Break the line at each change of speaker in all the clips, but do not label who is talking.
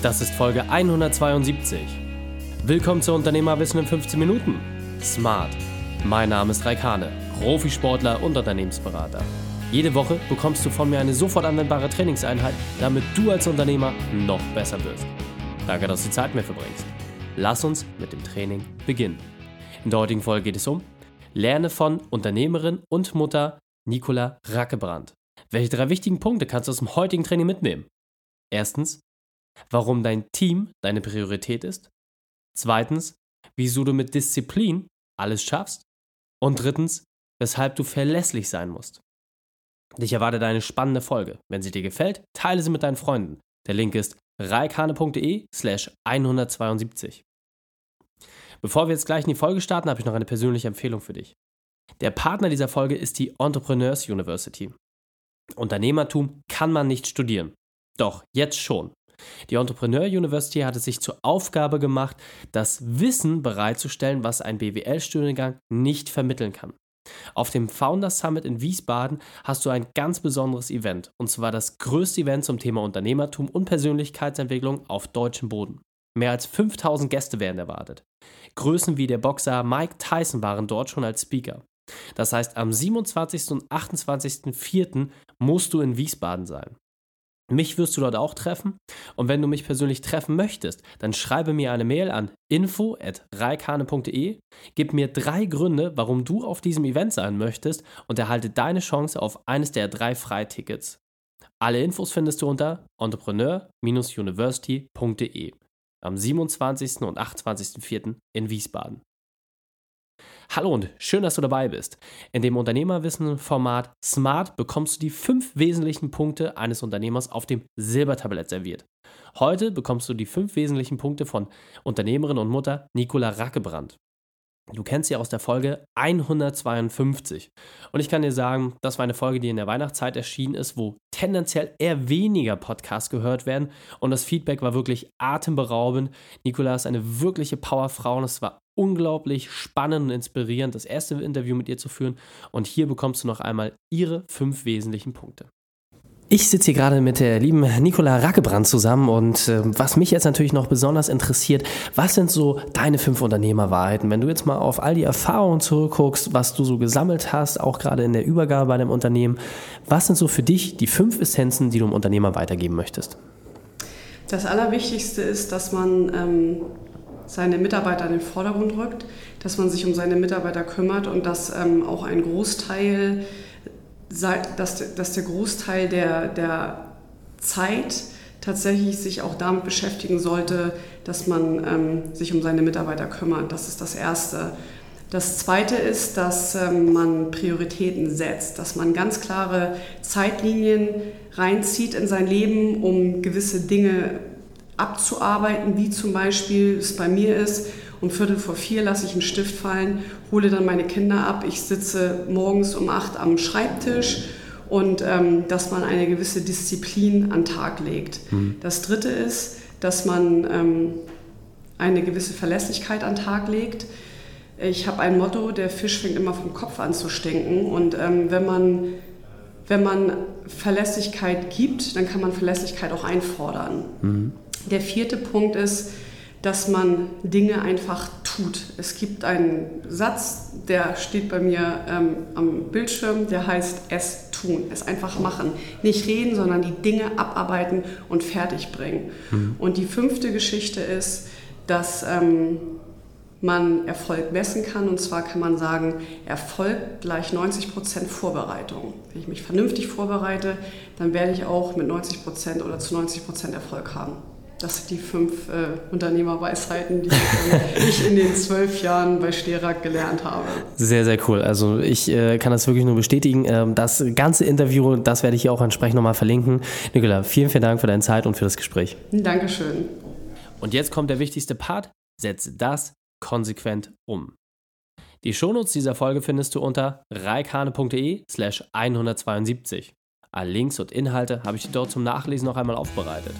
Das ist Folge 172. Willkommen zu Unternehmerwissen in 15 Minuten. Smart. Mein Name ist Raikane, Profisportler und Unternehmensberater. Jede Woche bekommst du von mir eine sofort anwendbare Trainingseinheit, damit du als Unternehmer noch besser wirst. Danke, dass du die Zeit mir verbringst. Lass uns mit dem Training beginnen. In der heutigen Folge geht es um Lerne von Unternehmerin und Mutter Nicola Rackebrand. Welche drei wichtigen Punkte kannst du aus dem heutigen Training mitnehmen? Erstens, warum dein Team deine Priorität ist. Zweitens, wieso du mit Disziplin alles schaffst. Und drittens, weshalb du verlässlich sein musst. Dich erwartet eine spannende Folge. Wenn sie dir gefällt, teile sie mit deinen Freunden. Der Link ist reikane.de slash 172. Bevor wir jetzt gleich in die Folge starten, habe ich noch eine persönliche Empfehlung für dich. Der Partner dieser Folge ist die Entrepreneurs University. Unternehmertum kann man nicht studieren. Doch, jetzt schon. Die Entrepreneur University hat es sich zur Aufgabe gemacht, das Wissen bereitzustellen, was ein BWL-Studiengang nicht vermitteln kann. Auf dem Founders Summit in Wiesbaden hast du ein ganz besonderes Event, und zwar das größte Event zum Thema Unternehmertum und Persönlichkeitsentwicklung auf deutschem Boden. Mehr als 5000 Gäste werden erwartet. Größen wie der Boxer Mike Tyson waren dort schon als Speaker. Das heißt, am 27. und 28.04. musst du in Wiesbaden sein. Mich wirst du dort auch treffen. Und wenn du mich persönlich treffen möchtest, dann schreibe mir eine Mail an info.reikane.de, gib mir drei Gründe, warum du auf diesem Event sein möchtest und erhalte deine Chance auf eines der drei Freitickets. Alle Infos findest du unter entrepreneur-university.de am 27. und 28.04. in Wiesbaden. Hallo und schön, dass du dabei bist. In dem Unternehmerwissen-Format Smart bekommst du die fünf wesentlichen Punkte eines Unternehmers auf dem Silbertablett serviert. Heute bekommst du die fünf wesentlichen Punkte von Unternehmerin und Mutter Nicola Rackebrand. Du kennst sie aus der Folge 152. Und ich kann dir sagen, das war eine Folge, die in der Weihnachtszeit erschienen ist, wo tendenziell eher weniger Podcasts gehört werden. Und das Feedback war wirklich atemberaubend. Nicola ist eine wirkliche Powerfrau und es war unglaublich spannend und inspirierend, das erste Interview mit ihr zu führen. Und hier bekommst du noch einmal ihre fünf wesentlichen Punkte. Ich sitze hier gerade mit der lieben Nicola Rackebrand zusammen und äh, was mich jetzt natürlich noch besonders interessiert, was sind so deine fünf Unternehmerwahrheiten? Wenn du jetzt mal auf all die Erfahrungen zurückguckst, was du so gesammelt hast, auch gerade in der Übergabe bei dem Unternehmen, was sind so für dich die fünf Essenzen, die du dem Unternehmer weitergeben möchtest?
Das Allerwichtigste ist, dass man ähm, seine Mitarbeiter in den Vordergrund rückt, dass man sich um seine Mitarbeiter kümmert und dass ähm, auch ein Großteil dass, dass der Großteil der, der Zeit tatsächlich sich auch damit beschäftigen sollte, dass man ähm, sich um seine Mitarbeiter kümmert. Das ist das Erste. Das Zweite ist, dass ähm, man Prioritäten setzt, dass man ganz klare Zeitlinien reinzieht in sein Leben, um gewisse Dinge abzuarbeiten, wie zum Beispiel es bei mir ist, um Viertel vor vier lasse ich einen Stift fallen, hole dann meine Kinder ab. Ich sitze morgens um acht am Schreibtisch und ähm, dass man eine gewisse Disziplin an Tag legt. Mhm. Das Dritte ist, dass man ähm, eine gewisse Verlässlichkeit an Tag legt. Ich habe ein Motto, der Fisch fängt immer vom Kopf an zu stinken. Und ähm, wenn, man, wenn man Verlässlichkeit gibt, dann kann man Verlässlichkeit auch einfordern. Mhm. Der vierte Punkt ist, dass man Dinge einfach tut. Es gibt einen Satz, der steht bei mir ähm, am Bildschirm, der heißt es tun, es einfach machen. Nicht reden, sondern die Dinge abarbeiten und fertig bringen. Mhm. Und die fünfte Geschichte ist, dass ähm, man Erfolg messen kann. Und zwar kann man sagen, Erfolg gleich 90% Vorbereitung. Wenn ich mich vernünftig vorbereite, dann werde ich auch mit 90% oder zu 90% Erfolg haben. Das sind die fünf äh, Unternehmerweisheiten, die ich in den zwölf Jahren bei Sterak gelernt habe.
Sehr, sehr cool. Also ich äh, kann das wirklich nur bestätigen. Ähm, das ganze Interview, das werde ich hier auch entsprechend nochmal verlinken. Nicola, vielen, vielen Dank für deine Zeit und für das Gespräch.
Dankeschön.
Und jetzt kommt der wichtigste Part. Setze das konsequent um. Die Shownotes dieser Folge findest du unter reikane.de slash 172. Alle Links und Inhalte habe ich dir dort zum Nachlesen noch einmal aufbereitet.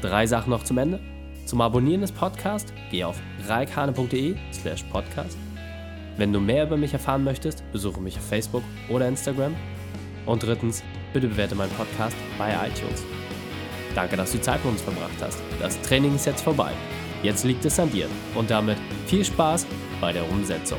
Drei Sachen noch zum Ende. Zum Abonnieren des Podcasts geh auf reikhane.de slash podcast. Wenn du mehr über mich erfahren möchtest, besuche mich auf Facebook oder Instagram. Und drittens, bitte bewerte meinen Podcast bei iTunes.
Danke, dass du Zeit mit uns verbracht hast. Das Training ist jetzt vorbei. Jetzt liegt es an dir. Und damit viel Spaß bei der Umsetzung.